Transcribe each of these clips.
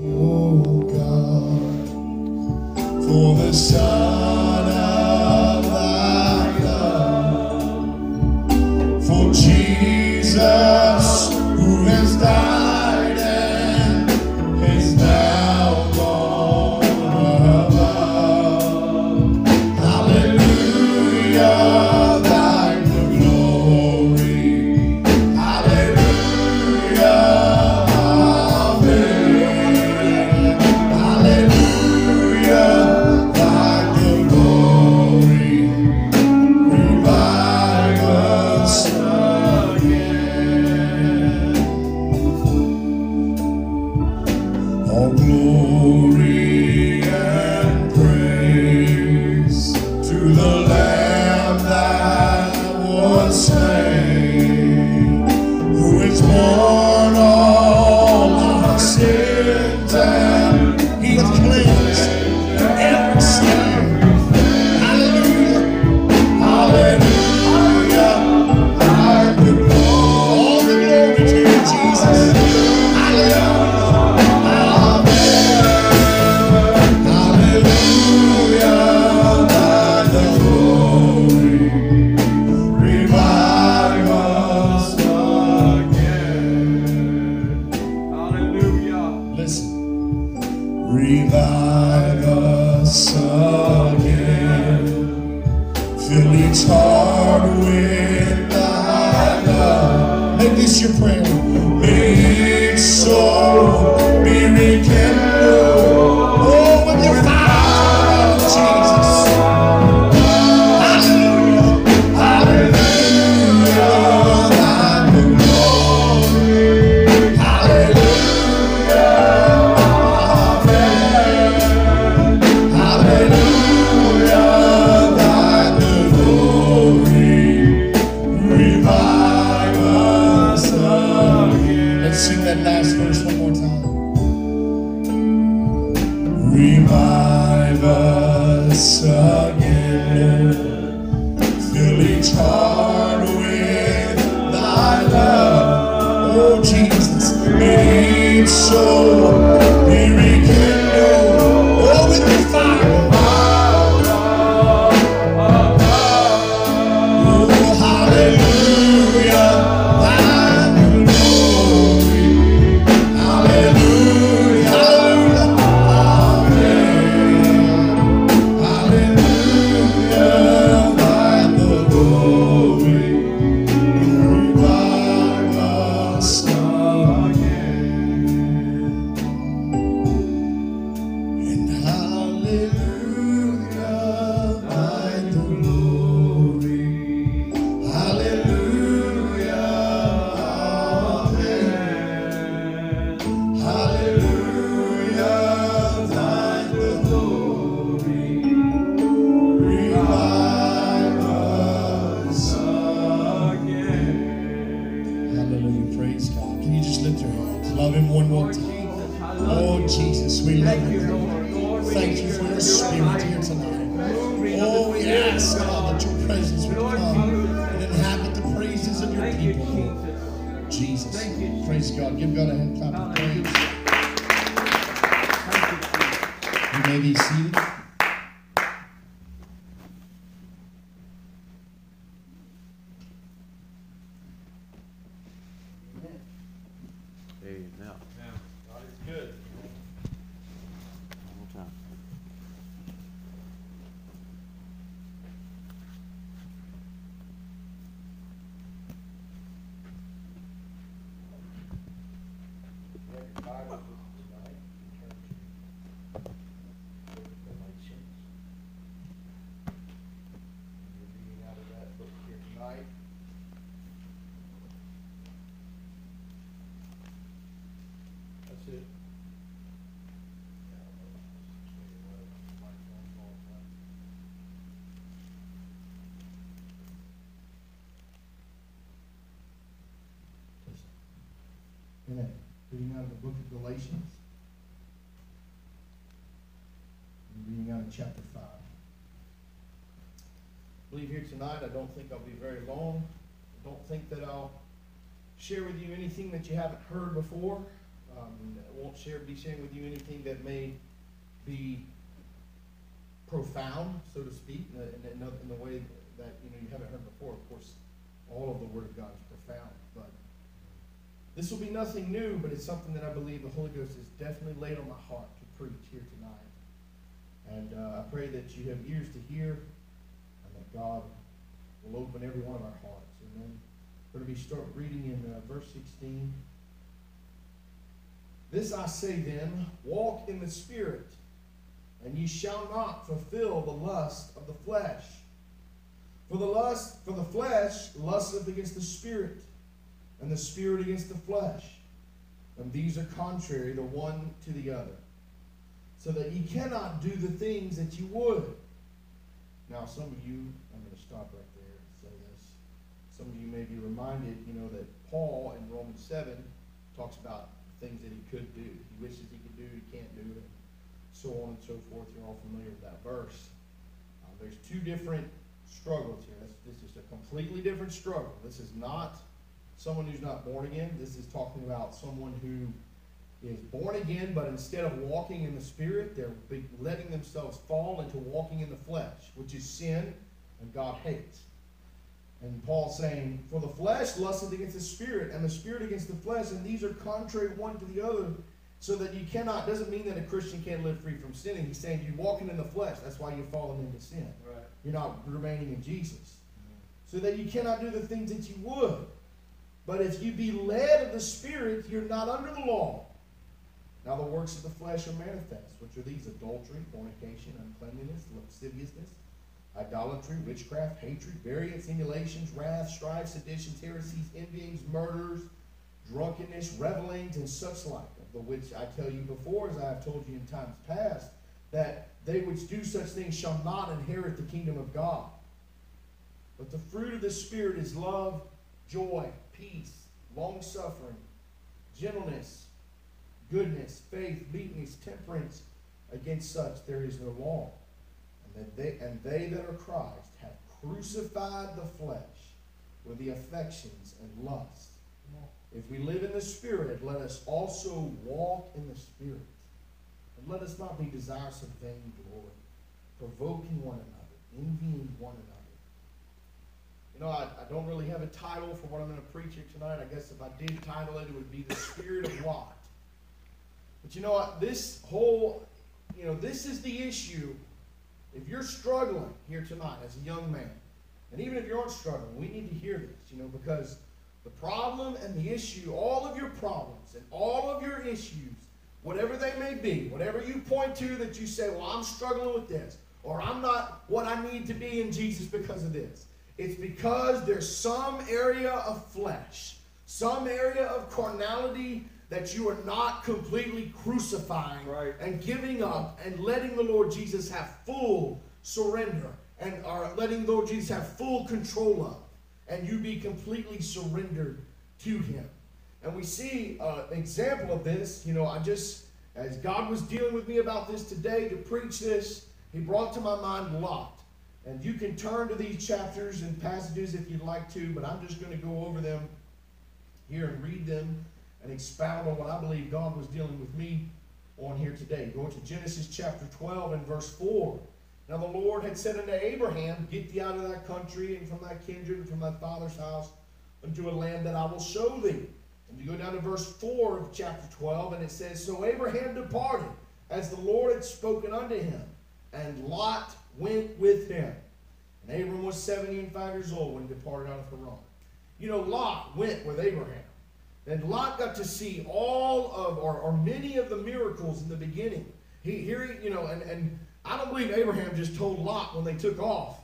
Oh God, for the sun. in it. Reading out of the book of Galatians and reading out of chapter 5. I believe here tonight, I don't think I'll be very long. I don't think that I'll share with you anything that you haven't heard before. Um, I won't share, be sharing with you anything that may be profound, so to speak, in, in, in the way that you know you haven't heard before. Of course, all of the Word of God is profound this will be nothing new, but it's something that I believe the Holy Ghost has definitely laid on my heart to preach here tonight. And uh, I pray that you have ears to hear and that God will open every one of our hearts. Amen. We're going to be start reading in uh, verse 16. This I say then, walk in the Spirit, and ye shall not fulfill the lust of the flesh. For the lust, for the flesh lusteth against the Spirit, and the Spirit against the flesh. And these are contrary the one to the other. So that ye cannot do the things that you would. Now, some of you, I'm going to stop right there and say this. Some of you may be reminded, you know, that Paul in Romans 7 talks about things that he could do. He wishes he could do, he can't do, and so on and so forth. You're all familiar with that verse. Uh, there's two different struggles here. This, this is a completely different struggle. This is not someone who's not born again. This is talking about someone who is born again, but instead of walking in the Spirit, they're letting themselves fall into walking in the flesh, which is sin, and God hates. And Paul saying, For the flesh lusteth against the spirit, and the spirit against the flesh, and these are contrary one to the other, so that you cannot, doesn't mean that a Christian can't live free from sinning. He's saying you're walking in the flesh. That's why you're fallen into sin. Right. You're not remaining in Jesus. So that you cannot do the things that you would. But if you be led of the Spirit, you're not under the law. Now the works of the flesh are manifest, which are these adultery, fornication, uncleanliness, lasciviousness idolatry, witchcraft, hatred, variance, emulations, wrath, strife, seditions, heresies, envyings, murders, drunkenness, revelings, and such like, of the which I tell you before, as I have told you in times past, that they which do such things shall not inherit the kingdom of God. But the fruit of the Spirit is love, joy, peace, long suffering, gentleness, goodness, faith, meekness, temperance. Against such there is no law. And they, and they that are Christ have crucified the flesh with the affections and lusts. If we live in the Spirit, let us also walk in the Spirit. And let us not be desirous of vain glory, provoking one another, envying one another. You know, I, I don't really have a title for what I'm going to preach here tonight. I guess if I did title it, it would be The Spirit of Lot. But you know what? This whole, you know, this is the issue if you're struggling here tonight as a young man, and even if you aren't struggling, we need to hear this, you know, because the problem and the issue, all of your problems and all of your issues, whatever they may be, whatever you point to that you say, well, I'm struggling with this, or I'm not what I need to be in Jesus because of this. It's because there's some area of flesh, some area of carnality that you are not completely crucifying right. and giving up and letting the Lord Jesus have full surrender and are letting the Lord Jesus have full control of and you be completely surrendered to him. And we see uh, an example of this. You know, I just, as God was dealing with me about this today to preach this, he brought to my mind Lot. And you can turn to these chapters and passages if you'd like to, but I'm just going to go over them here and read them and expound on what I believe God was dealing with me on here today. Going to Genesis chapter 12 and verse 4. Now the Lord had said unto Abraham, Get thee out of thy country and from thy kindred and from thy father's house unto a land that I will show thee. And you go down to verse 4 of chapter 12, and it says, So Abraham departed, as the Lord had spoken unto him, and Lot went with him. And Abram was 70 and 5 years old when he departed out of Haran. You know, Lot went with Abraham. And Lot got to see all of, or, or many of the miracles in the beginning. He, here, you know, and, and I don't believe Abraham just told Lot when they took off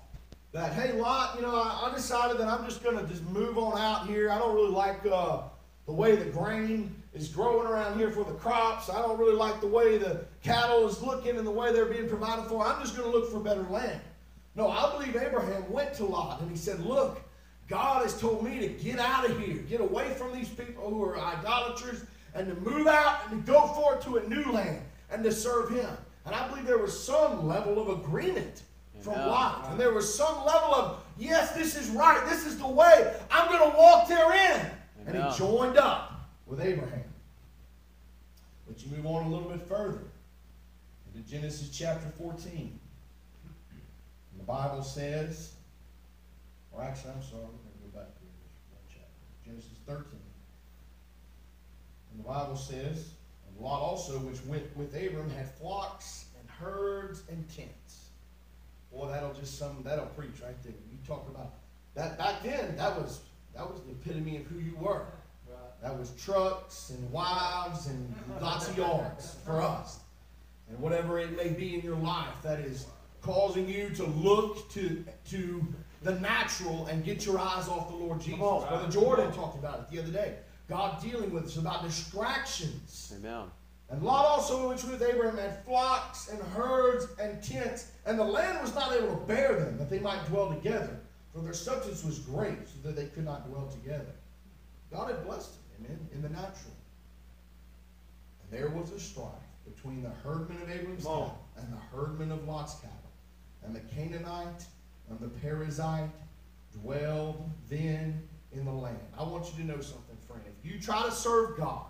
that, hey, Lot, you know, I, I decided that I'm just going to just move on out here. I don't really like uh, the way the grain is growing around here for the crops. I don't really like the way the cattle is looking and the way they're being provided for. I'm just going to look for better land. No, I believe Abraham went to Lot and he said, look, God has told me to get out of here, get away from these people who are idolaters, and to move out and to go forward to a new land and to serve Him. And I believe there was some level of agreement from yeah. Lot. And there was some level of, yes, this is right, this is the way, I'm going to walk therein. And he joined up with Abraham. But you move on a little bit further into Genesis chapter 14. And the Bible says, or actually, I'm sorry, we're going to go back to one chapter. Genesis 13. And the Bible says, and Lot also, which went with Abram, had flocks and herds and tents. Boy, that'll just some that'll preach right there. You talk about that back then, that was that was the epitome of who you were. That was trucks and wives and lots of yards for us. And whatever it may be in your life that is causing you to look to, to the natural and get your eyes off the Lord Jesus. Brother Jordan talked about it the other day. God dealing with us about distractions. Amen. And Lot also, which with Abraham, had flocks and herds and tents, and the land was not able to bear them, that they might dwell together, for their substance was great, so that they could not dwell together. God had blessed them. Amen. In the natural. And there was a strife between the herdmen of Abram's cattle and the herdmen of Lot's cattle. And the Canaanite and the Perizzite dwelled then in the land. I want you to know something, friend. If you try to serve God,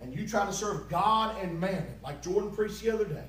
and you try to serve God and mammon, like Jordan preached the other day,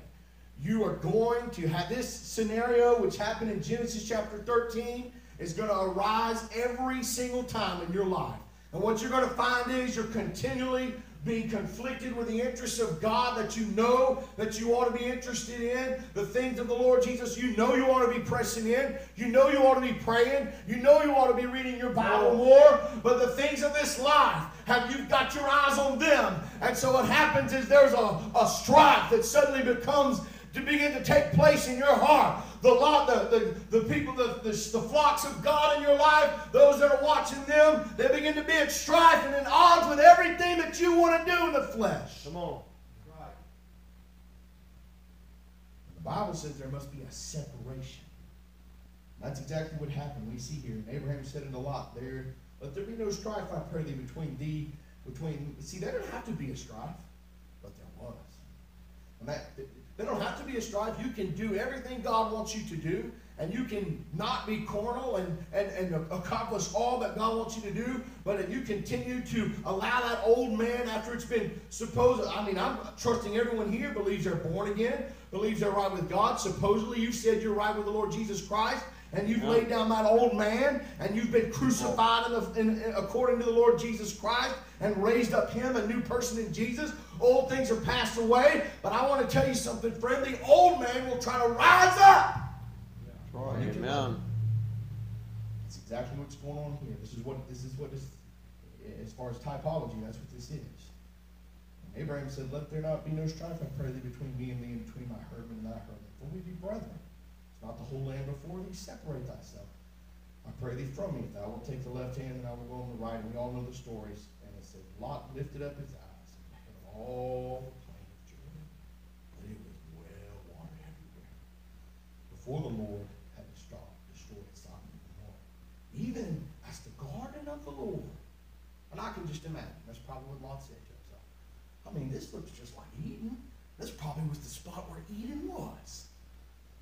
you are going to have this scenario, which happened in Genesis chapter 13, is going to arise every single time in your life. And what you're going to find is you're continually being conflicted with the interests of God that you know that you ought to be interested in, the things of the Lord Jesus, you know you ought to be pressing in, you know you ought to be praying, you know you ought to be reading your Bible more, but the things of this life, have you got your eyes on them? And so what happens is there's a, a strife that suddenly becomes to begin to take place in your heart. The lot, the, the, the people, the, the, the flocks of God in your life, those that are watching them, they begin to be at strife and in odds with everything that you want to do in the flesh. Come on. Right. The Bible says there must be a separation. That's exactly what happened. We see here. And Abraham said it a lot. There, let there be no strife, I pray thee, between thee, between. See, there didn't have to be a strife, but there was. And that there don't have to be a strife. You can do everything God wants you to do, and you can not be carnal and, and, and accomplish all that God wants you to do. But if you continue to allow that old man after it's been supposed, I mean, I'm trusting everyone here believes they're born again, believes they're right with God. Supposedly, you said you're right with the Lord Jesus Christ and you've laid down that old man, and you've been crucified in the, in, in, according to the Lord Jesus Christ, and raised up him, a new person in Jesus. Old things are passed away, but I want to tell you something, friend. The old man will try to rise up. Right. Amen. That's exactly what's going on here. This is what this is what this as far as typology, that's what this is. And Abraham said, Let there not be no strife, I pray thee, between me and thee, and between my herdmen and thy herdmen. For we be brethren It's not the whole land before thee, separate thyself. I pray thee from me, if thou wilt take the left hand, and I will go on the right. And we all know the stories. And it said, Lot lifted up his eyes and beheld all the plain of Jordan, but it was well watered everywhere. Before the Lord had destroyed Sodom and Gomorrah, even as the garden of the Lord. And I can just imagine, that's probably what Lot said to himself. I mean, this looks just like Eden. This probably was the spot where Eden was.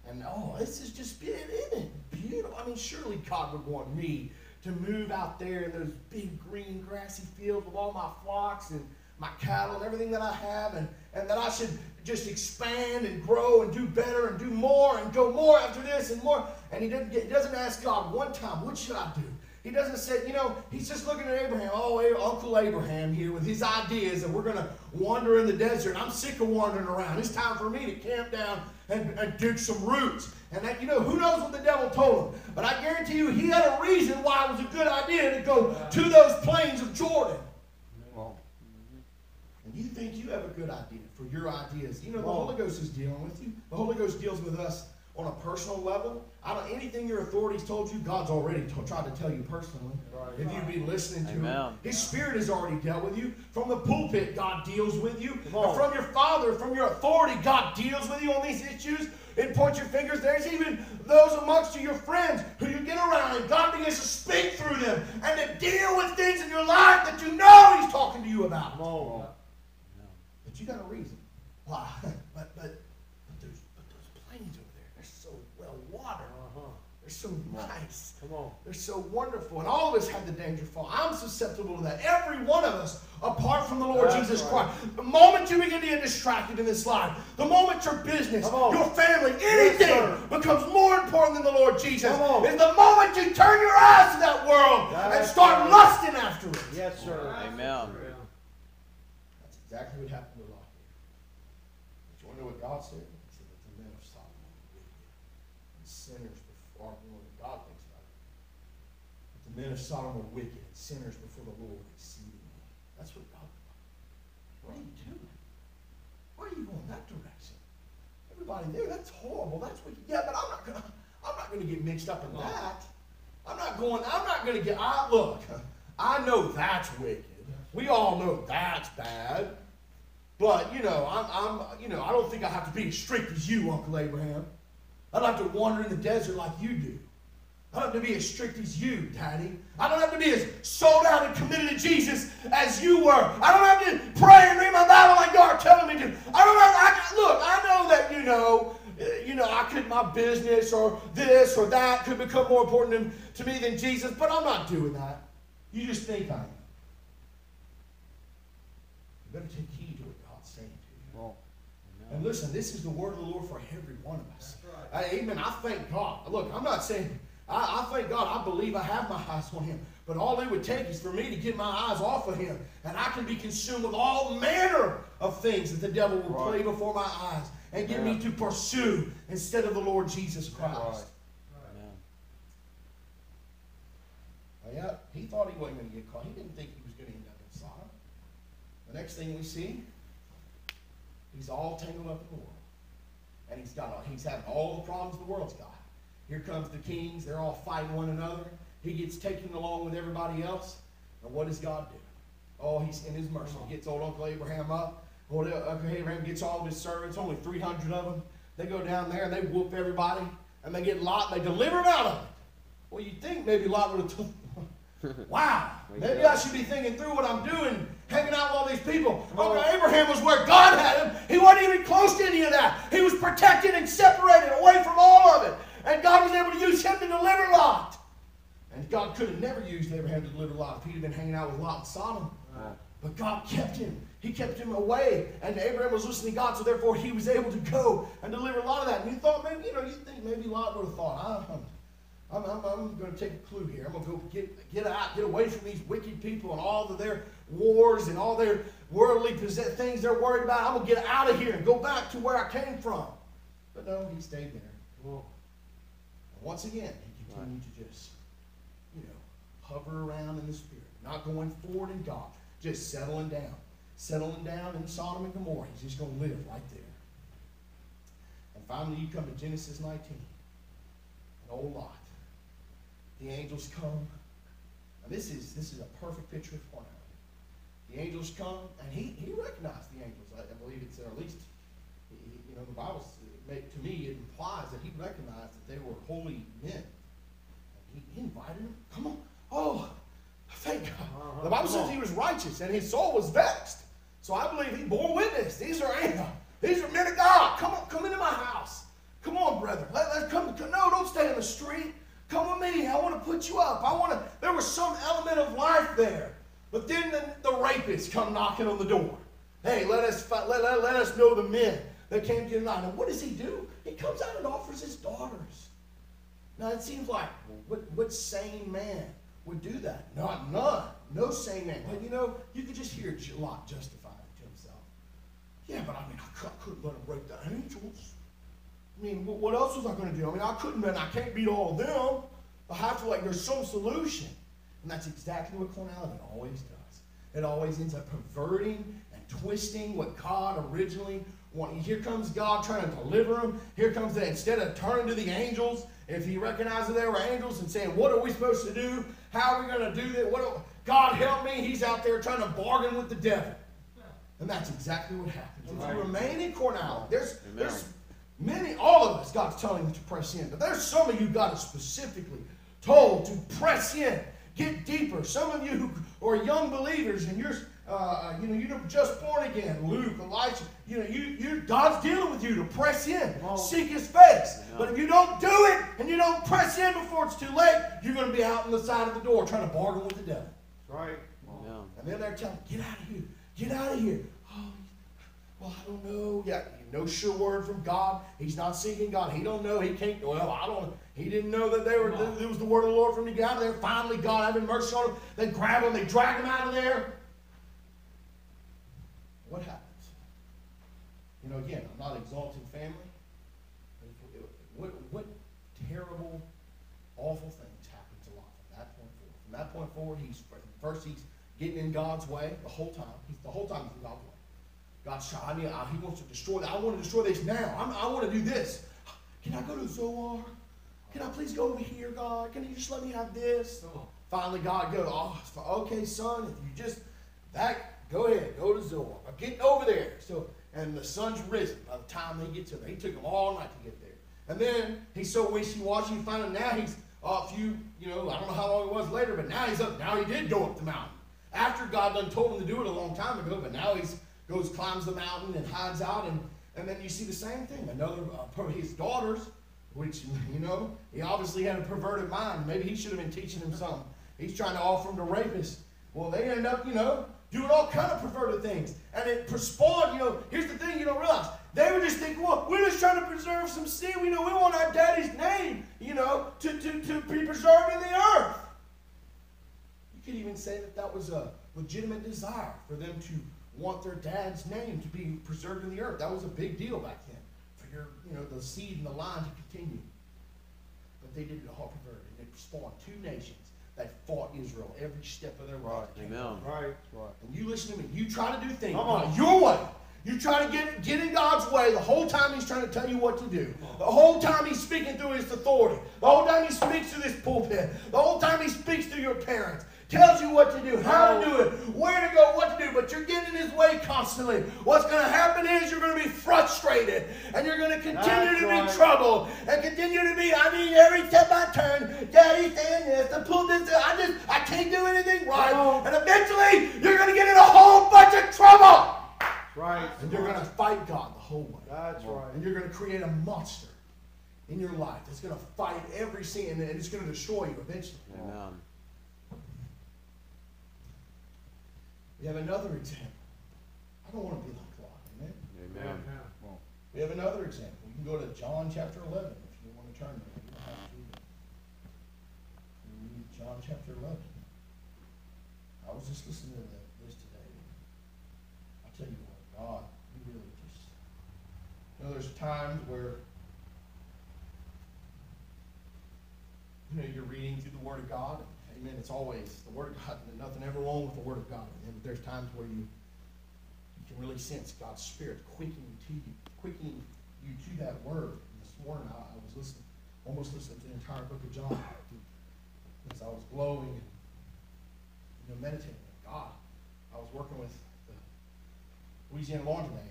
And oh, this is just been it beautiful. I mean, surely God would want me to move out there in those big green grassy fields with all my flocks and my cattle and everything that I have, and, and that I should just expand and grow and do better and do more and go more after this and more. And he doesn't, get, he doesn't ask God one time, what should I do? He doesn't say, you know, he's just looking at Abraham, oh, Uncle Abraham here with his ideas, and we're going to wander in the desert. I'm sick of wandering around. It's time for me to camp down and, and dig some roots. And that, you know, who knows what the devil told him? But I guarantee you, he had a reason why it was a good idea to go to those plains of Jordan. And you think you have a good idea for your ideas. You know, the Holy Ghost is dealing with you. The Holy Ghost deals with us on a personal level. I don't anything your authorities told you, God's already t- tried to tell you personally. Right. If you've been listening to Amen. Him, His Spirit has already dealt with you. From the pulpit, God deals with you. From your Father, from your authority, God deals with you on these issues. And point your fingers. There's even those amongst you, your friends, who you get around, and God begins to speak through them and to deal with things in your life that you know He's talking to you about. But you got a reason. Why? but but but, those, but those plains over there, they're so well watered. Uh-huh. They're so nice. Come on. They're so wonderful. And all of us have the danger fall. I'm susceptible to that. Every one of us, apart from the Lord That's Jesus right. Christ. The moment you begin to get distracted in this life, the moment your business, your family, anything sir. becomes more important than the Lord Jesus, is the moment you turn your eyes to that world and start right. lusting after it. Yes, sir. Amen. That's exactly what happened know what God said? He said that the men of Sodom were wicked and sinners before the Lord. God thinks about it. But the men of Sodom were wicked and sinners before the Lord exceedingly. That's what God. What are you doing? Why are you going that direction? Everybody there, that's horrible. That's wicked. Yeah, but I'm not gonna. I'm not gonna get mixed up in that. I'm not going. I'm not gonna get. I look. I know that's wicked. We all know that's bad. But you know, I'm, I'm. You know, I don't think I have to be as strict as you, Uncle Abraham. I don't have to wander in the desert like you do. I don't have to be as strict as you, Daddy. I don't have to be as sold out and committed to Jesus as you were. I don't have to pray and read my Bible like you are telling me to. I don't have. I, look, I know that you know. uh, You know, I could my business or this or that could become more important to, to me than Jesus, but I'm not doing that. You just think I am. You better take heed to what God's saying to you. Well, And listen, this is the word of the Lord for every one of us. Amen. I thank God. Look, I'm not saying, I, I thank God. I believe I have my eyes on Him. But all it would take is for me to get my eyes off of Him. And I can be consumed with all manner of things that the devil will play before my eyes and get me to pursue instead of the Lord Jesus Christ. Amen. Oh, yeah, he thought he wasn't going to get caught. He didn't think he was going to end up in Sodom. The next thing we see, he's all tangled up in the world. And he's got all, he's having all the problems the world's got. Here comes the kings, they're all fighting one another. He gets taken along with everybody else. And what does God do? Oh, he's in his mercy. He gets old Uncle Abraham up. Old Uncle Abraham gets all of his servants, only 300 of them. They go down there and they whoop everybody. And they get Lot and they deliver him out of it. Well, you'd think maybe Lot would have Wow, maybe I should be thinking through what I'm doing, hanging out with all these people. Uncle Abraham was where God had him. He wasn't even close to any of that. He was protected and separated away from all of it. And God was able to use him to deliver Lot. And God could have never used Abraham to deliver Lot if he'd have been hanging out with Lot in Sodom. But God kept him. He kept him away. And Abraham was listening to God, so therefore he was able to go and deliver a lot of that. And you thought maybe, you know, you think maybe Lot would have thought, I'm, I'm, I'm, I'm going to take a clue here. I'm going to go get, get out, get away from these wicked people and all of their wars and all their worldly possess- things they're worried about. I'm going to get out of here and go back to where I came from. But no, he stayed there. Well, And once again, he continued to just, you know, hover around in the spirit, not going forward in God, just settling down, settling down in Sodom and Gomorrah. He's just going to live right there. And finally, you come to Genesis 19, an old Lot. The angels come. Now this is this is a perfect picture of pornography. The angels come, and he he recognized the angels. I, I believe it's at least, you know, the Bible to me it implies that he recognized that they were holy men. He, he invited them. Come on. Oh, thank God. Uh-huh. The Bible Come says he was righteous and his soul was vexed. So I believe he bore witness. These are angels. these are men of God. Come on, come into my house. Come on, brother. Let, let's come. No, don't stay in the street. Come with me. I want to put you up. I want to. There was some element of life there. But then the, the rapists come knocking on the door. Hey, let us fi- let, let, let us know the men that came to the night. And what does he do? He comes out and offers his daughters. Now it seems like what what sane man would do that? Not none. No sane man. But you know, you could just hear Lot justify it to himself. Yeah, but I mean, I, I couldn't let him break the angels. I mean, what, else was I going to do? I mean, I couldn't, man. I can't beat all of them. I have to like. There's some solution, and that's exactly what carnality always does. It always ends up perverting and twisting what God originally wanted. Here comes God trying to deliver him. Here comes that instead of turning to the angels, if he recognized that they were angels and saying, "What are we supposed to do? How are we going to do this? What? God help me!" He's out there trying to bargain with the devil, and that's exactly what happens. If you remain in carnality, there's there's many, all of us, God's telling you to press in, but there's some of you God is specifically told to press in, get deeper. Some of you who are young believers and you're uh, you know, you're just born again, Luke, Elijah. You know, you, you God's dealing with you to press in, seek His face. But if you don't do it and you don't press in before it's too late, you're going to be out on the side of the door trying to bargain with the devil. Right. Amen. And then they're telling, get out of here, get out of here. Oh, well, I don't know. Yeah, no sure word from God. He's not seeking God. He don't know. He can't. Well, I don't. He didn't know that they were. It was the word of the Lord from to get out of there. Finally, God having mercy on him. They grab him. They drag him out of there. What happens? You know, again, I'm not exalting family. What, what terrible, awful things happen to Lot from that point forward. From that point forward, he's first he's getting in God's way the whole time. He's the whole time he's in God's way. Trying. I mean, uh, he wants to destroy that. I want to destroy this now. I'm, I want to do this. Can I go to Zoar? Can I please go over here, God? Can you just let me have this? Finally, God goes, oh, okay, son, if you just that, go ahead, go to Zoar. I'm getting over there. So, and the sun's risen by the time they get to there. He took them all night to get there. And then he's so wishy-washy. You find him now. He's uh, a few, you know, I don't know how long it was later, but now he's up. Now he did go up the mountain after God done told him to do it a long time ago. But now he's goes climbs the mountain and hides out, and and then you see the same thing. Another uh, his daughters, which you know he obviously had a perverted mind. Maybe he should have been teaching him something. He's trying to offer them to rapists. Well, they end up, you know, doing all kind of perverted things, and it spawned. You know, here's the thing: you don't realize they were just thinking, well, we're just trying to preserve some seed. We know we want our daddy's name, you know, to to to be preserved in the earth. You could even say that that was a legitimate desire for them to want their dad's name to be preserved in the earth. That was a big deal back then for your, you know, the seed and the line to continue. But they did it all perverted. And it spawned two nations that fought Israel every step of their way. Amen. Right. Right. And you listen to me. You try to do things Come on. by your way. You try to get, get in God's way the whole time He's trying to tell you what to do. The whole time He's speaking through His authority. The whole time He speaks through this pulpit. The whole time He speaks through your parents. Tells you what to do, how to do it, oh. where to go, what to do, but you're getting in His way constantly. What's going to happen is you're going to be frustrated and you're going to continue That's to right. be troubled and continue to be, I mean, every step I turn, Daddy's saying this, to pull this, I just, I can't do anything right. Come on. And eventually, you're going to get in a whole bunch of trouble. Right. And you're going to fight God the whole way. That's right. And you're going to create a monster in your life that's going to fight every sin and it's going to destroy you eventually. Amen. We have another example. I don't want to be like Lot. Amen. Amen. We have another example. You can go to John chapter 11 if you want to turn there. You don't have to. You read John chapter 11. I was just listening to the- this today. I tell you what, God, you really just. You know, there's times where. You know, you're reading through the Word of God. Amen. It's always the Word of God. There's nothing ever wrong with the Word of God. And there's times where you you can really sense God's Spirit quickening to you, quickening you to that word. And this morning I, I was listening, almost listening to the entire book of John as I was blowing and you know, meditating on God. I was working with the Louisiana Laundry Man.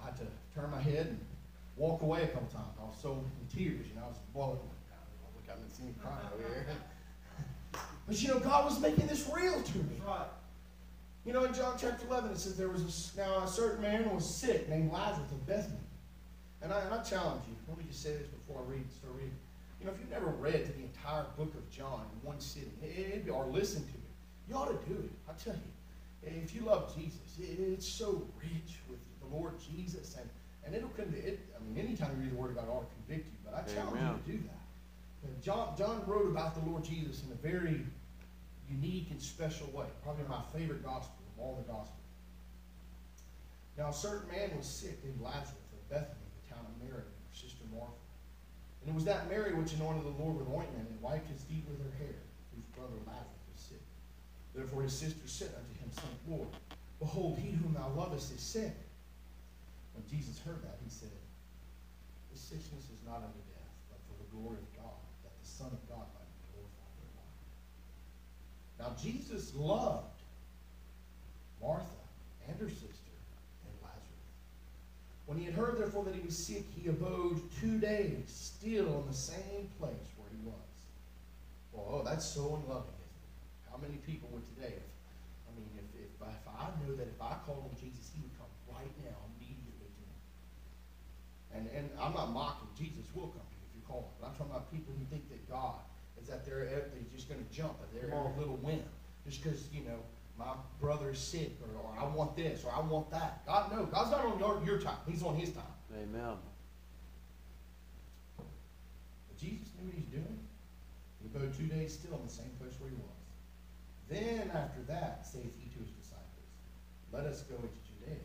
I had to turn my head and walk away a couple times. I was so in tears, you know, I was blowing. Look, I haven't seen me crying over here. But you know, God was making this real to me. Right. You know, in John chapter 11, it says there was a, s- now a certain man was sick named Lazarus of Bethany. And I, and I challenge you, let me just say this before I read, start reading. You know, if you've never read the entire book of John in one sitting, it, it, or listened to it, you ought to do it. I tell you, if you love Jesus, it, it's so rich with the Lord Jesus, and, and it'll convict. It, I mean, anytime you read the Word of God, it ought to convict you. But I challenge you to do that. John, John wrote about the Lord Jesus in a very unique and special way. Probably my favorite gospel of all the gospels. Now, a certain man was sick in Lazarus of Bethany, the town of Mary, her sister Martha. And it was that Mary which anointed the Lord with ointment and wiped his feet with her hair, whose brother Lazarus was sick. Therefore his sister said unto him, saying, Lord, behold, he whom thou lovest is sick. When Jesus heard that, he said, This sickness is not unto death, but for the glory of God, that the Son of God might be glorified thereby. Now Jesus loved Martha and her sister and Lazarus. When he had heard, therefore, that he was sick, he abode two days still in the same place where he was. Well, oh, that's so unloving, isn't it? How many people would today, if, I mean, if, if if I, know that if I called on Jesus, he would come right now, immediately to me. And, and I'm not mocking, Jesus will come if you call him, but I'm talking about people who think that God is that they're, just gonna jump at their every little whim. Just because, you know, my brother is sick, or, or I want this, or I want that. God, no, God's not on your, your time, he's on his time. Amen. But Jesus knew what he's doing. He abode two days still in the same place where he was. Then after that saith he to his disciples, Let us go into Judea.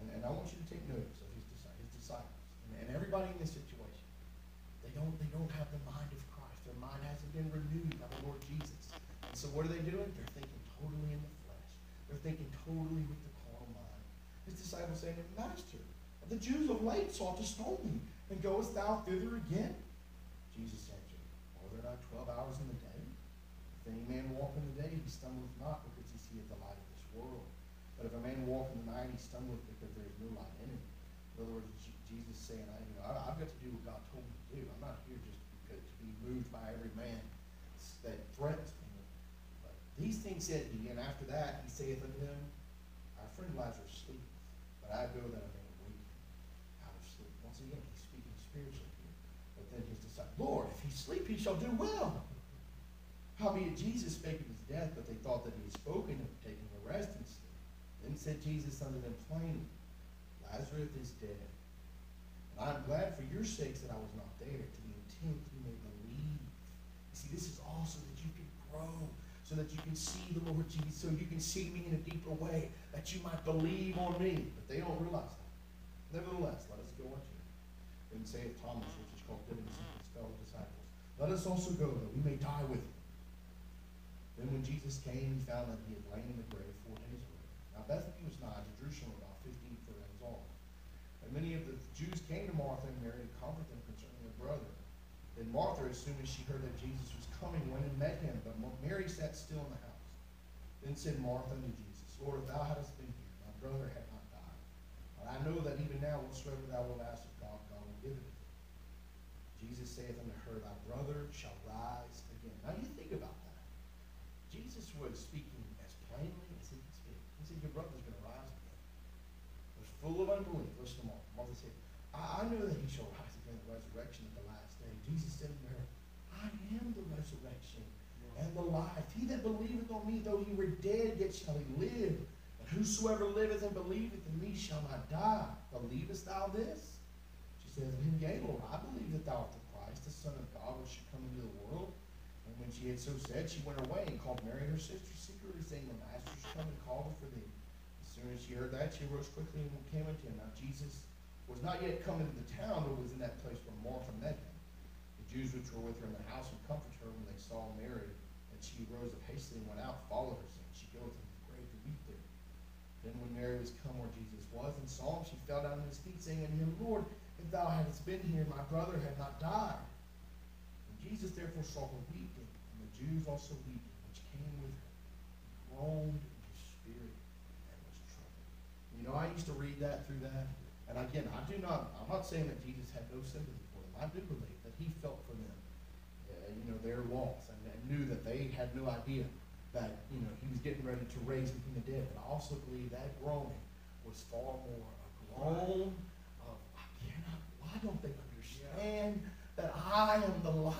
And, and I want you to take notice of his, his disciples and, and everybody in this situation. They don't, they don't have the mind of Christ. Their mind hasn't been renewed by the Lord Jesus. And so what are they doing? They're thinking totally in the flesh. They're thinking totally with the carnal mind. His disciples saying, Master, the Jews of late sought to stone thee, and goest thou thither again? Jesus answered, Are there not twelve hours in the day? If any man walk in the day, he stumbleth not, because he seeth the light of this world. But if a man walk in the night, he stumbleth, because there is no light in him. In other words, Jesus saying, I, you know, I've got to do what God told me to do. I'm by every man that threatens me. But these things said he, and after that he saith unto them, Our friend Lazarus sleepeth, but I go that I may awake out of sleep. Once again, he's speaking spiritually here. But then his disciples, Lord, if he sleep, he shall do well. Howbeit Jesus spake of his death, but they thought that he had spoken of taking a rest and sleep. Then said Jesus unto them plainly, Lazarus is dead. And I am glad for your sakes that I was not there, to the intent you may this is also that you can grow, so that you can see the Lord Jesus, so you can see me in a deeper way, that you might believe on me. But they don't realize that. Nevertheless, let us go unto him. Then saith Thomas, which is called Didymus, and his fellow disciples, Let us also go, that we may die with him. Then when Jesus came, he found that he had lain in the grave four days already. Now Bethany was nigh to Jerusalem, about fifteen furlongs off. And many of the Jews came to Martha and Mary to comfort them concerning their brother. Then Martha, as soon as she heard that Jesus was coming, went and met him, but Mary sat still in the house. Then said Martha unto Jesus, Lord, if thou hadst been here, my brother had not died. But I know that even now whatsoever thou wilt ask of God, God will give it to. Jesus saith unto her, Thy brother shall rise again. Now you think about that. Jesus was speaking as plainly as he could speak. He said, Your brother's going to rise again. Was full of unbelief. Listen to Martha. Martha said, I, I know that he shall rise again at the resurrection at the last day. Jesus said to her, I am the resurrection and the life. He that believeth on me, though he were dead, yet shall he live. And whosoever liveth and believeth in me shall not die. Believest thou this? She says him, Yea, Lord, I believe that thou art the Christ, the Son of God, which should come into the world. And when she had so said, she went away and called Mary her sister secretly, saying, The master Master's come and called her for thee. As soon as she heard that, she arose quickly and came unto him. Now Jesus was not yet come into the town, but was in that place where Martha met him. The Jews which were with her in the house would comfort her when they saw Mary. She rose up hastily and went out, followed her, saying, She goeth into the grave to weep there. Then when Mary was come where Jesus was and saw him, she fell down at his feet, saying unto him, Lord, if thou hadst been here, my brother had not died. Jesus therefore saw her weeping, and the Jews also weeping, which came with her, groaned in his spirit, and was troubled. You know, I used to read that through that, and again, I do not, I'm not saying that Jesus had no sympathy for them. I do believe that he felt for them, you know, their loss, and, and knew that they had no idea that, you know, he was getting ready to raise them from the dead. But I also believe that groaning was far more a groan of, I cannot, why don't they understand that I am the life,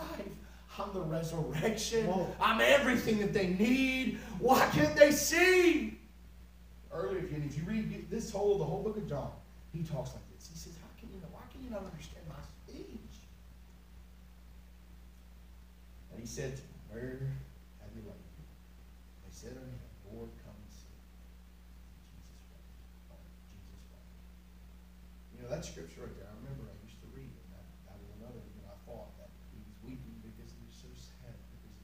I'm the resurrection, Whoa. I'm everything that they need. Why can't they see? Earlier, if you, if you read this whole, the whole book of John, he talks like this. He says, how can you know, why can you not understand my speech? And he said where have you laid him? They said unto him, Lord, come and see. Jesus wept. Jesus wept. You know, that scripture right there, I remember I used to read it. That, that was another, you know, I thought that he was weeping because he was so sad. Because,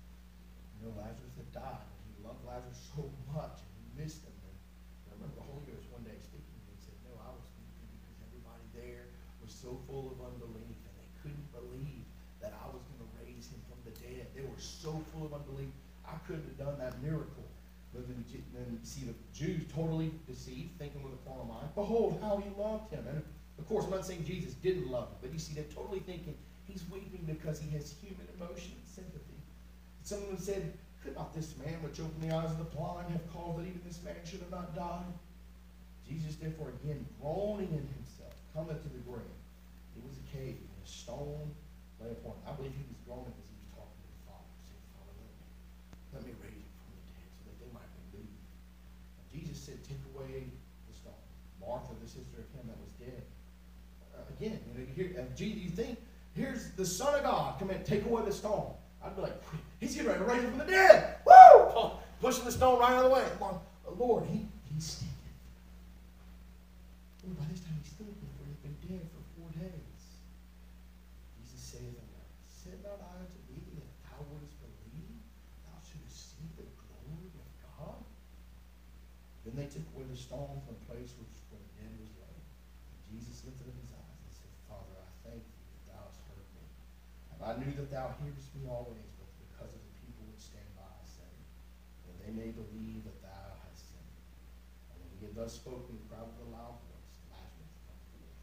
you know, Lazarus had died, and he loved Lazarus so much, and he missed him. And I remember the Holy Ghost one day speaking to me and said, No, I was weeping because everybody there was so full of unbelief, and they couldn't believe that I was going to raise him from the dead. They were so full of unbelief, I couldn't have done that miracle. But then, then see the Jews totally deceived, thinking with a carnal mind, behold how he loved him. And of course, I'm not saying Jesus didn't love him, but you see, they're totally thinking he's weeping because he has human emotion and sympathy. Someone said, Could not this man which opened the eyes of the blind have caused that even this man should have not died? Jesus therefore again groaning in himself, cometh to the grave. It was a cave, and a stone lay upon it. I believe he was groaning because he was talking to the Father, saying, Father, let me, let me raise him from the dead so that they might believe. And Jesus said, Take away the stone. Martha, the sister of him that was dead. Uh, again, you know, you uh, Jesus, you think, here's the Son of God come in, take away the stone. I'd be like, he's getting ready to raise him from the dead. Woo! Pushing the stone right out of the way. Lord, he, he's still by this time he's still for he had been dead for four days. Jesus saith unto him, Said not I to thee that thou wouldest believe, thou shouldest see the glory of God? Then they took away the stone from the place which where the dead was laid. And Jesus lifted up his eyes and said, Father, I thank thee that thou hast heard me. And I knew that thou hearest me always, but because of the people which stand by, I say, that they may believe that thou hast sent me. And when he had thus spoken, he cried with a loud voice, Lazarus, come forth.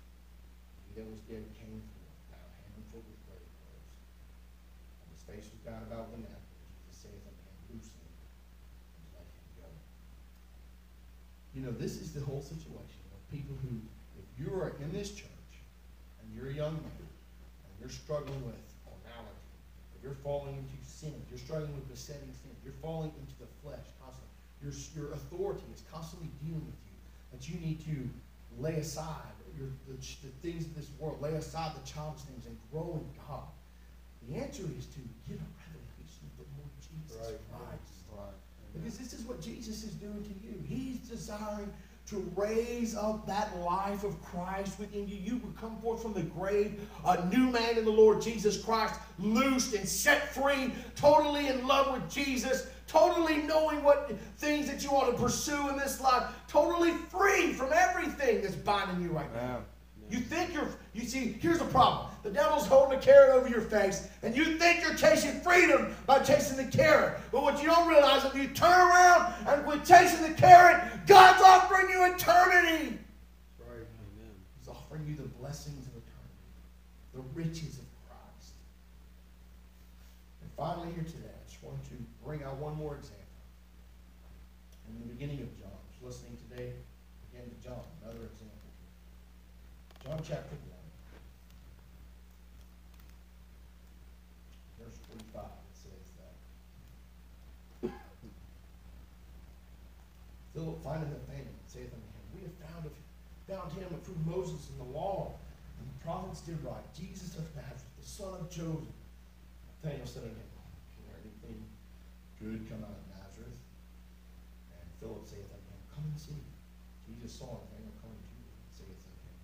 He that was dead came forth, now hand full with grave. And his face was bound about the napkin. Jesus saith unto him, Loose him, and let him go. You know, this is the whole situation of people who, if you are in this church, and you're a young man, and you're struggling with you're falling into sin, you're struggling with besetting sin, you're falling into the flesh constantly, your, your authority is constantly dealing with you, that you need to lay aside your, the, the things of this world, lay aside the childish things, and grow in God. The answer is to get a revelation of the Lord Jesus Right. Christ. Right. Because this is what Jesus is doing to you. He's desiring to raise up that life of Christ within you. You would come forth from the grave, a new man in the Lord Jesus Christ, loosed and set free, totally in love with Jesus, totally knowing what things that you ought to pursue in this life, totally free from everything that's binding you right now. You think you're, you see, here's the problem. The devil's holding a carrot over your face, and you think you're chasing freedom by chasing the carrot. But what you don't realize is if you turn around and quit chasing the carrot, God's offering you eternity. Right. Amen. He's offering you the blessings of eternity, the riches of Christ. And finally, here today, I just want to bring out one more example. In the beginning of John, I was listening today again to John, another example. John chapter 1. Verse 45, it says that. Philip findeth Nathanael, saith unto him, We have found, of, found him of whom Moses and the law and the prophets did write, Jesus of Nazareth, the son of Joseph. Nathanael said unto him, Can there anything good come out of Nazareth? And Philip saith unto him, Come and see. Jesus saw Nathanael coming to him, and saith unto him,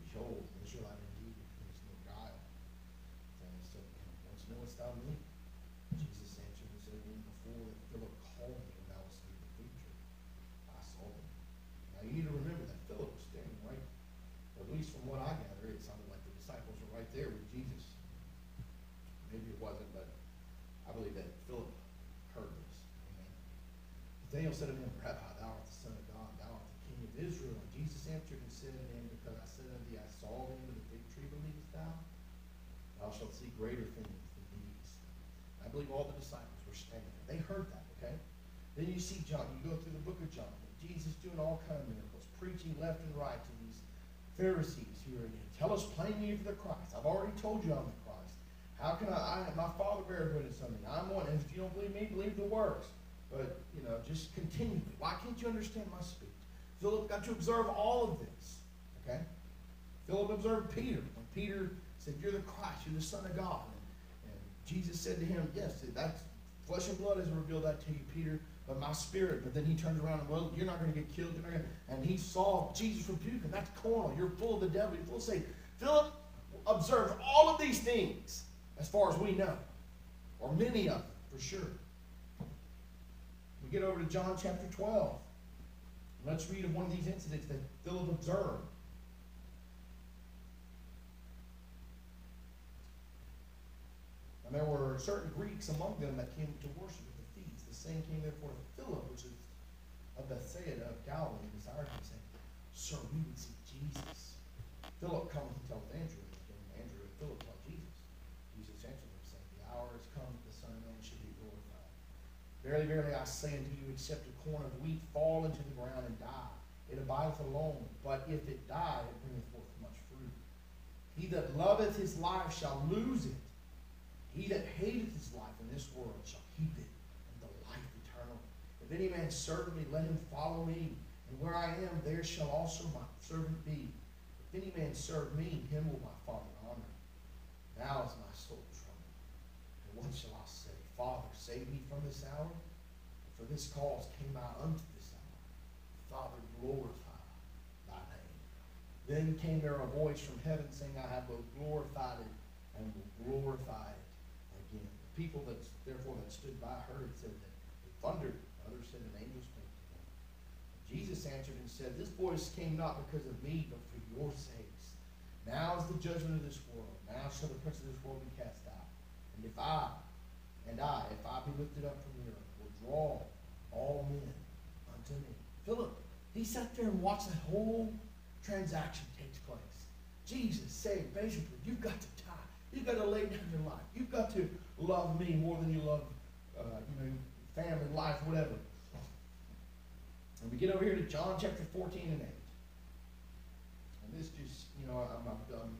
Behold, an Israelite indeed, in whom is no guile. Nathanael said unto him, Whence knowest thou me? Jesus answered and said to him, Before that Philip called thee, when thou wast near the fig tree, I saw thee. Now you need to remember that Philip was standing right, or at least from what I gather, it sounded like the disciples were right there with Jesus. Maybe it wasn't, but I believe that Philip heard this. Amen. Nathanael said unto him, Rabbi, thou art the Son of God, thou art the King of Israel. And Jesus answered and said unto him, Because I said unto thee, I saw thee under the fig tree, believest thou? Thou shalt see greater things than these. I believe all the disciples were standing there. They heard that, okay? Then you see John, you go through the book of John, Jesus doing all kind of miracles, preaching left and right to these Pharisees who are, tell us plainly if the Christ. I've already told you I'm the Christ. How can I, I my Father bear witness of me. I'm one, and if you don't believe me, believe the works. But, you know, just continue. Why can't you understand my speech? Philip got to observe all of this, okay? Philip observed Peter. When Peter said, You're the Christ, you're the Son of God. And, and Jesus said to him, Yes, that's flesh and blood has revealed that to you, Peter, but my spirit. But then he turns around and, Well, you're not going to get killed. Gonna, and he saw Jesus rebuke him. That's carnal. You're full of the devil. You're full of Satan. Philip observed all of these things, as far as we know, or many of them, for sure. We get over to John chapter 12. Let's read of one of these incidents that Philip observed. And there were certain Greeks among them that came to worship at the feast. The same came therefore to Philip, which is of Bethsaida of Galilee, and desired him, saying, Sir, we would see Jesus. Philip cometh and Andrew, Andrew and Philip about Jesus. Jesus answered him, saying, The hour is come that the Son of Man should be glorified. Verily, verily, I say unto you, except a corn of wheat fall into the ground and die, it abideth alone. But if it die, it bringeth forth much fruit. He that loveth his life shall lose it. He that hateth his life in this world shall keep it in the life eternal. If any man serve me, let him follow me. And where I am, there shall also my servant be. If any man serve me, him will my Father honor. Now is my soul troubled. And what shall I? Father, save me from this hour. For this cause came I unto this hour. Father, glorify thy name. Then came there a voice from heaven saying, I have both glorified it and will glorify it again. The people that therefore that stood by heard said that it thundered. Others said an angel spake to them. Jesus answered and said, This voice came not because of me, but for your sakes. Now is the judgment of this world. Now shall the prince of this world be cast out. And if I, and I, if I be lifted up from the earth, will draw all men unto me. Philip, he sat there and watched that whole transaction takes place. Jesus said, basically, you've got to die. You've got to lay down your life. You've got to love me more than you love, uh, you know, family, life, whatever. And we get over here to John chapter 14 and 8. And this just, you know, I'm, I'm, I'm,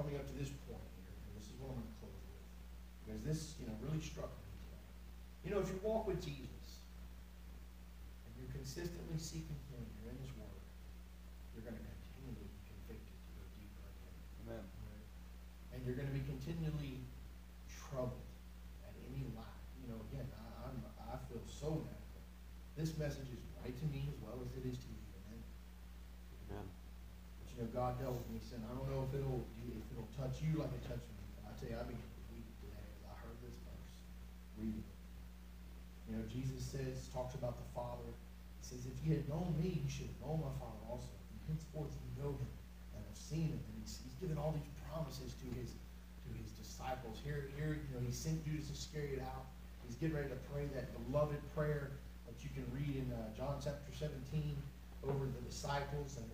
coming up to this point here, and this is what I'm going to close with. Because this, you know, really struck me today. You know, if you walk with Jesus, and you're consistently seeking Him, you're in His Word, you're going to continually be convicted to go deeper in Him. Amen. And you're going to be continually troubled at any lack. You know, again, I, I'm, I feel so bad. This message is right to me as well as it is to you. Amen. Amen. But you know, God dealt with me, saying, I don't know if it'll if it'll touch you like it touched me. I tell you, I began to weep today as I heard this verse, reading it. You know, Jesus says, talks about the Father. He says, if you had known me, you should have known my Father also. And henceforth you know him and have seen him. And he's, he's given all these promises to his to his disciples. Here, here, you know, he sent Judas Iscariot out. He's getting ready to pray that beloved prayer that you can read in uh, John chapter 17 over the disciples. And,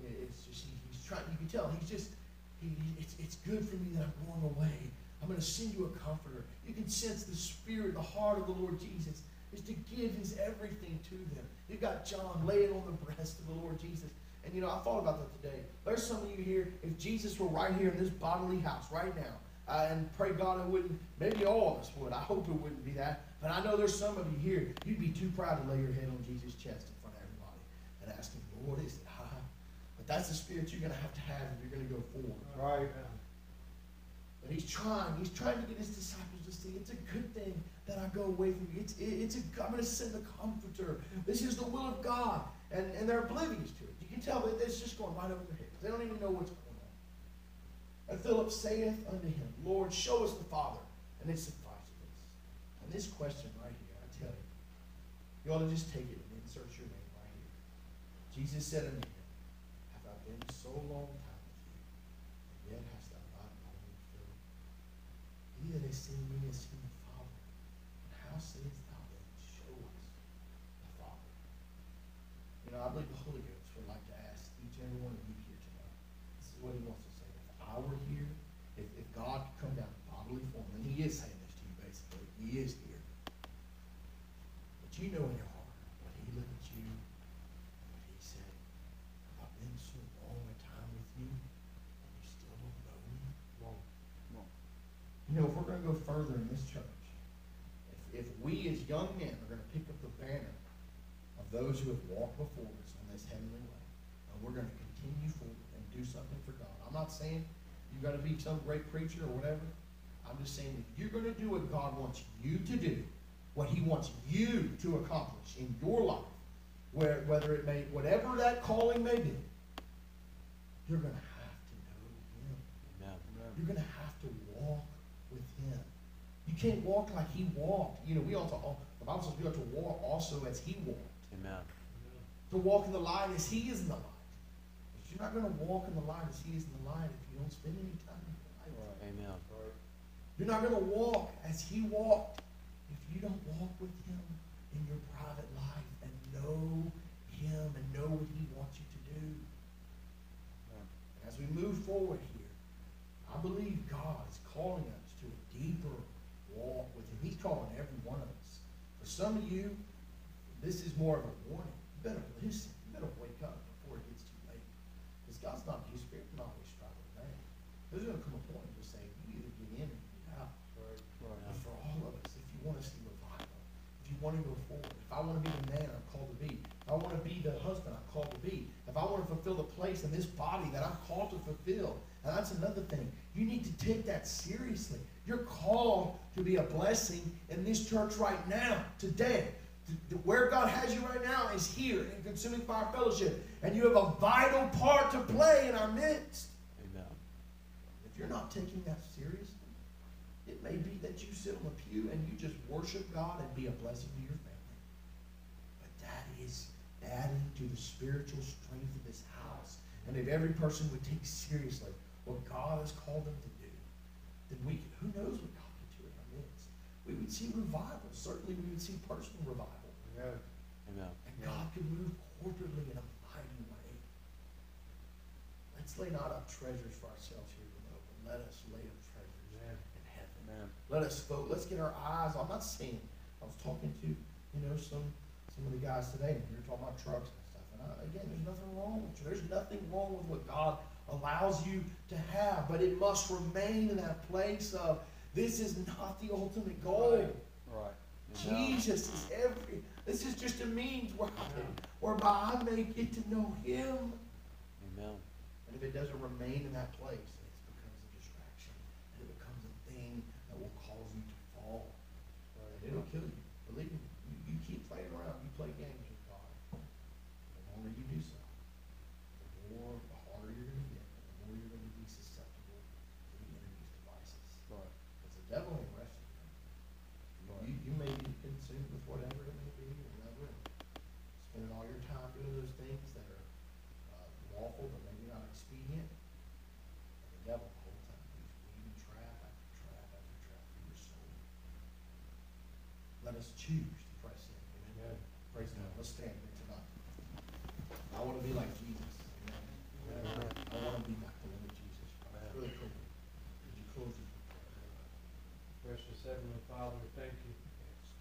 and it's just, he, he's trying, you can tell, he's just, he, it's, it's good for me that I'm going away. I'm going to send you a comforter. You can sense the spirit, the heart of the Lord Jesus is to give his everything to them. You've got John laying on the breast of the Lord Jesus. And you know, I thought about that today. There's some of you here, if Jesus were right here in this bodily house right now, uh, and pray God it wouldn't, maybe all of us would. I hope it wouldn't be that. But I know there's some of you here, you'd be too proud to lay your head on Jesus' chest in front of everybody and ask him, Lord, is it high? But that's the spirit you're going to have to have if you're going to go forward. Right. But he's trying. He's trying to get his disciples to see it's a good thing that I go away from you. It's, it, it's a, I'm going to send the comforter. This is the will of God. And, and they're oblivious to it. You can tell that it's just going right over their heads. They don't even know what's going on. And Philip saith unto him, Lord, show us the Father, and it suffices us. And this question right here, I tell you, you ought to just take it and insert your name right here. Jesus said unto him, Have I been so long time with you, and yet hast thou not known me, Philip? He that has seen me has seen the Father. And how sayest thou then, Show us the Father? You know, I believe the Holy Ghost would like to ask each and every one of you here tonight. This is what he wants to say. If I were here, if, if God could come down in bodily form, and he is saying this to you basically, he is here. But you know in your heart when he looked at you, and what he said, I've been so long a time with you, and you still don't know me? You know, if we're going to go further in this church, if, if we as young men are going to pick up the banner of those who have walked before us on this heavenly way, and we're going to continue forward and do something for God. I'm not saying you've got to be some great preacher or whatever. I'm just saying if you're going to do what God wants you to do, what He wants you to accomplish in your life, where, whether it may, whatever that calling may be, you're going to have to know Him. Amen. You're going to have to walk with Him. You can't walk like He walked. You know, we ought to, the Bible says we ought to walk also as He walked. Amen. To walk in the light as He is in the light. But you're not going to walk in the light as He is in the light if you don't spend any time in the light. Amen. You're not going to walk as He walked if you don't walk with Him in your private life and know Him and know what He wants you to do. As we move forward here, I believe God is calling us to a deeper walk with Him. He's calling every one of us. For some of you, this is more of a warning. You better listen. You better wake up before it gets too late. Because God's not, His Spirit will not always strive with man. There's going to come a point to say, you either get in or you get out. But for all of us, if you want to see revival, if you want to go forward, if I want to be the man I'm called to be, if I want to be the husband I'm called to be, if I want to fulfill the place in this body that I'm called to fulfill, and that's another thing, you need to take that seriously. You're called to be a blessing in this church right now, today. Where God has you right now is here in Consuming Fire Fellowship, and you have a vital part to play in our midst. Amen. If you're not taking that seriously, it may be that you sit on the pew and you just worship God and be a blessing to your family. But that is adding to the spiritual strength of this house. And if every person would take seriously what God has called them to do, then we could, who knows what God could do in our midst. We would see revival. Certainly we would see personal revival. Amen. And God could move corporately in a mighty way. Let's lay not up treasures for ourselves here below, but let us lay up treasures Amen. in heaven. Amen. Let us vote. Let's get our eyes. I'm not saying. I was talking to you know some some of the guys today, and we were talking about trucks and stuff. And I, again, there's nothing wrong with you. There's nothing wrong with what God allows you to have, but it must remain in that place of this is not the ultimate goal. Right. Jesus is every. This is just a means whereby, whereby I may get to know Him. Amen. And if it doesn't remain in that place, it becomes a distraction, and it becomes a thing that will cause you to fall. And it'll kill you. Believe me, you, you keep playing around, you play games with God. The longer you do so, the more, the harder you're going to get, and the more you're going to be susceptible to the enemy's devices. Right. Because the devil ain't resting. You, you may be consumed with whatever it may be, or whatever, and spending all your time doing those things that are uh, lawful but maybe not expedient. And the devil the whole time, he's weaving trap after trap after trap for your soul. Let us choose to press in. Amen. Praise God. Let's stand here tonight. I want to be like Jesus. Amen. I want to be like the Lord Jesus. Christ. Really cool. Would you close prayer? Precious Heavenly Father, thank you.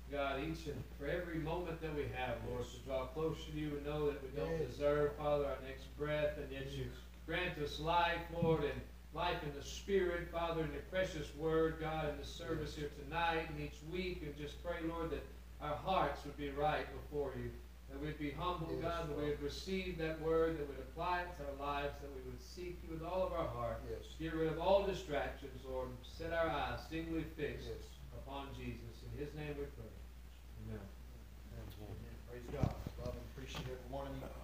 God, each and for every moment that we have, Lord, to draw closer to you and know that we don't deserve, Father, our next breath, and yet you grant us life, Lord, and life in the Spirit, Father, in your precious word, God, in the service here tonight and each week, and just pray, Lord, that our hearts would be right before you, that we'd be humble, Yes, God, that we would receive that word, that we'd apply it to our lives, that we would seek you with all of our heart. Yes. Get rid of all distractions, Lord. Set our eyes singly fixed Yes. upon Jesus. In his name we pray. Amen. Amen. Praise God. Love and appreciate every one of you.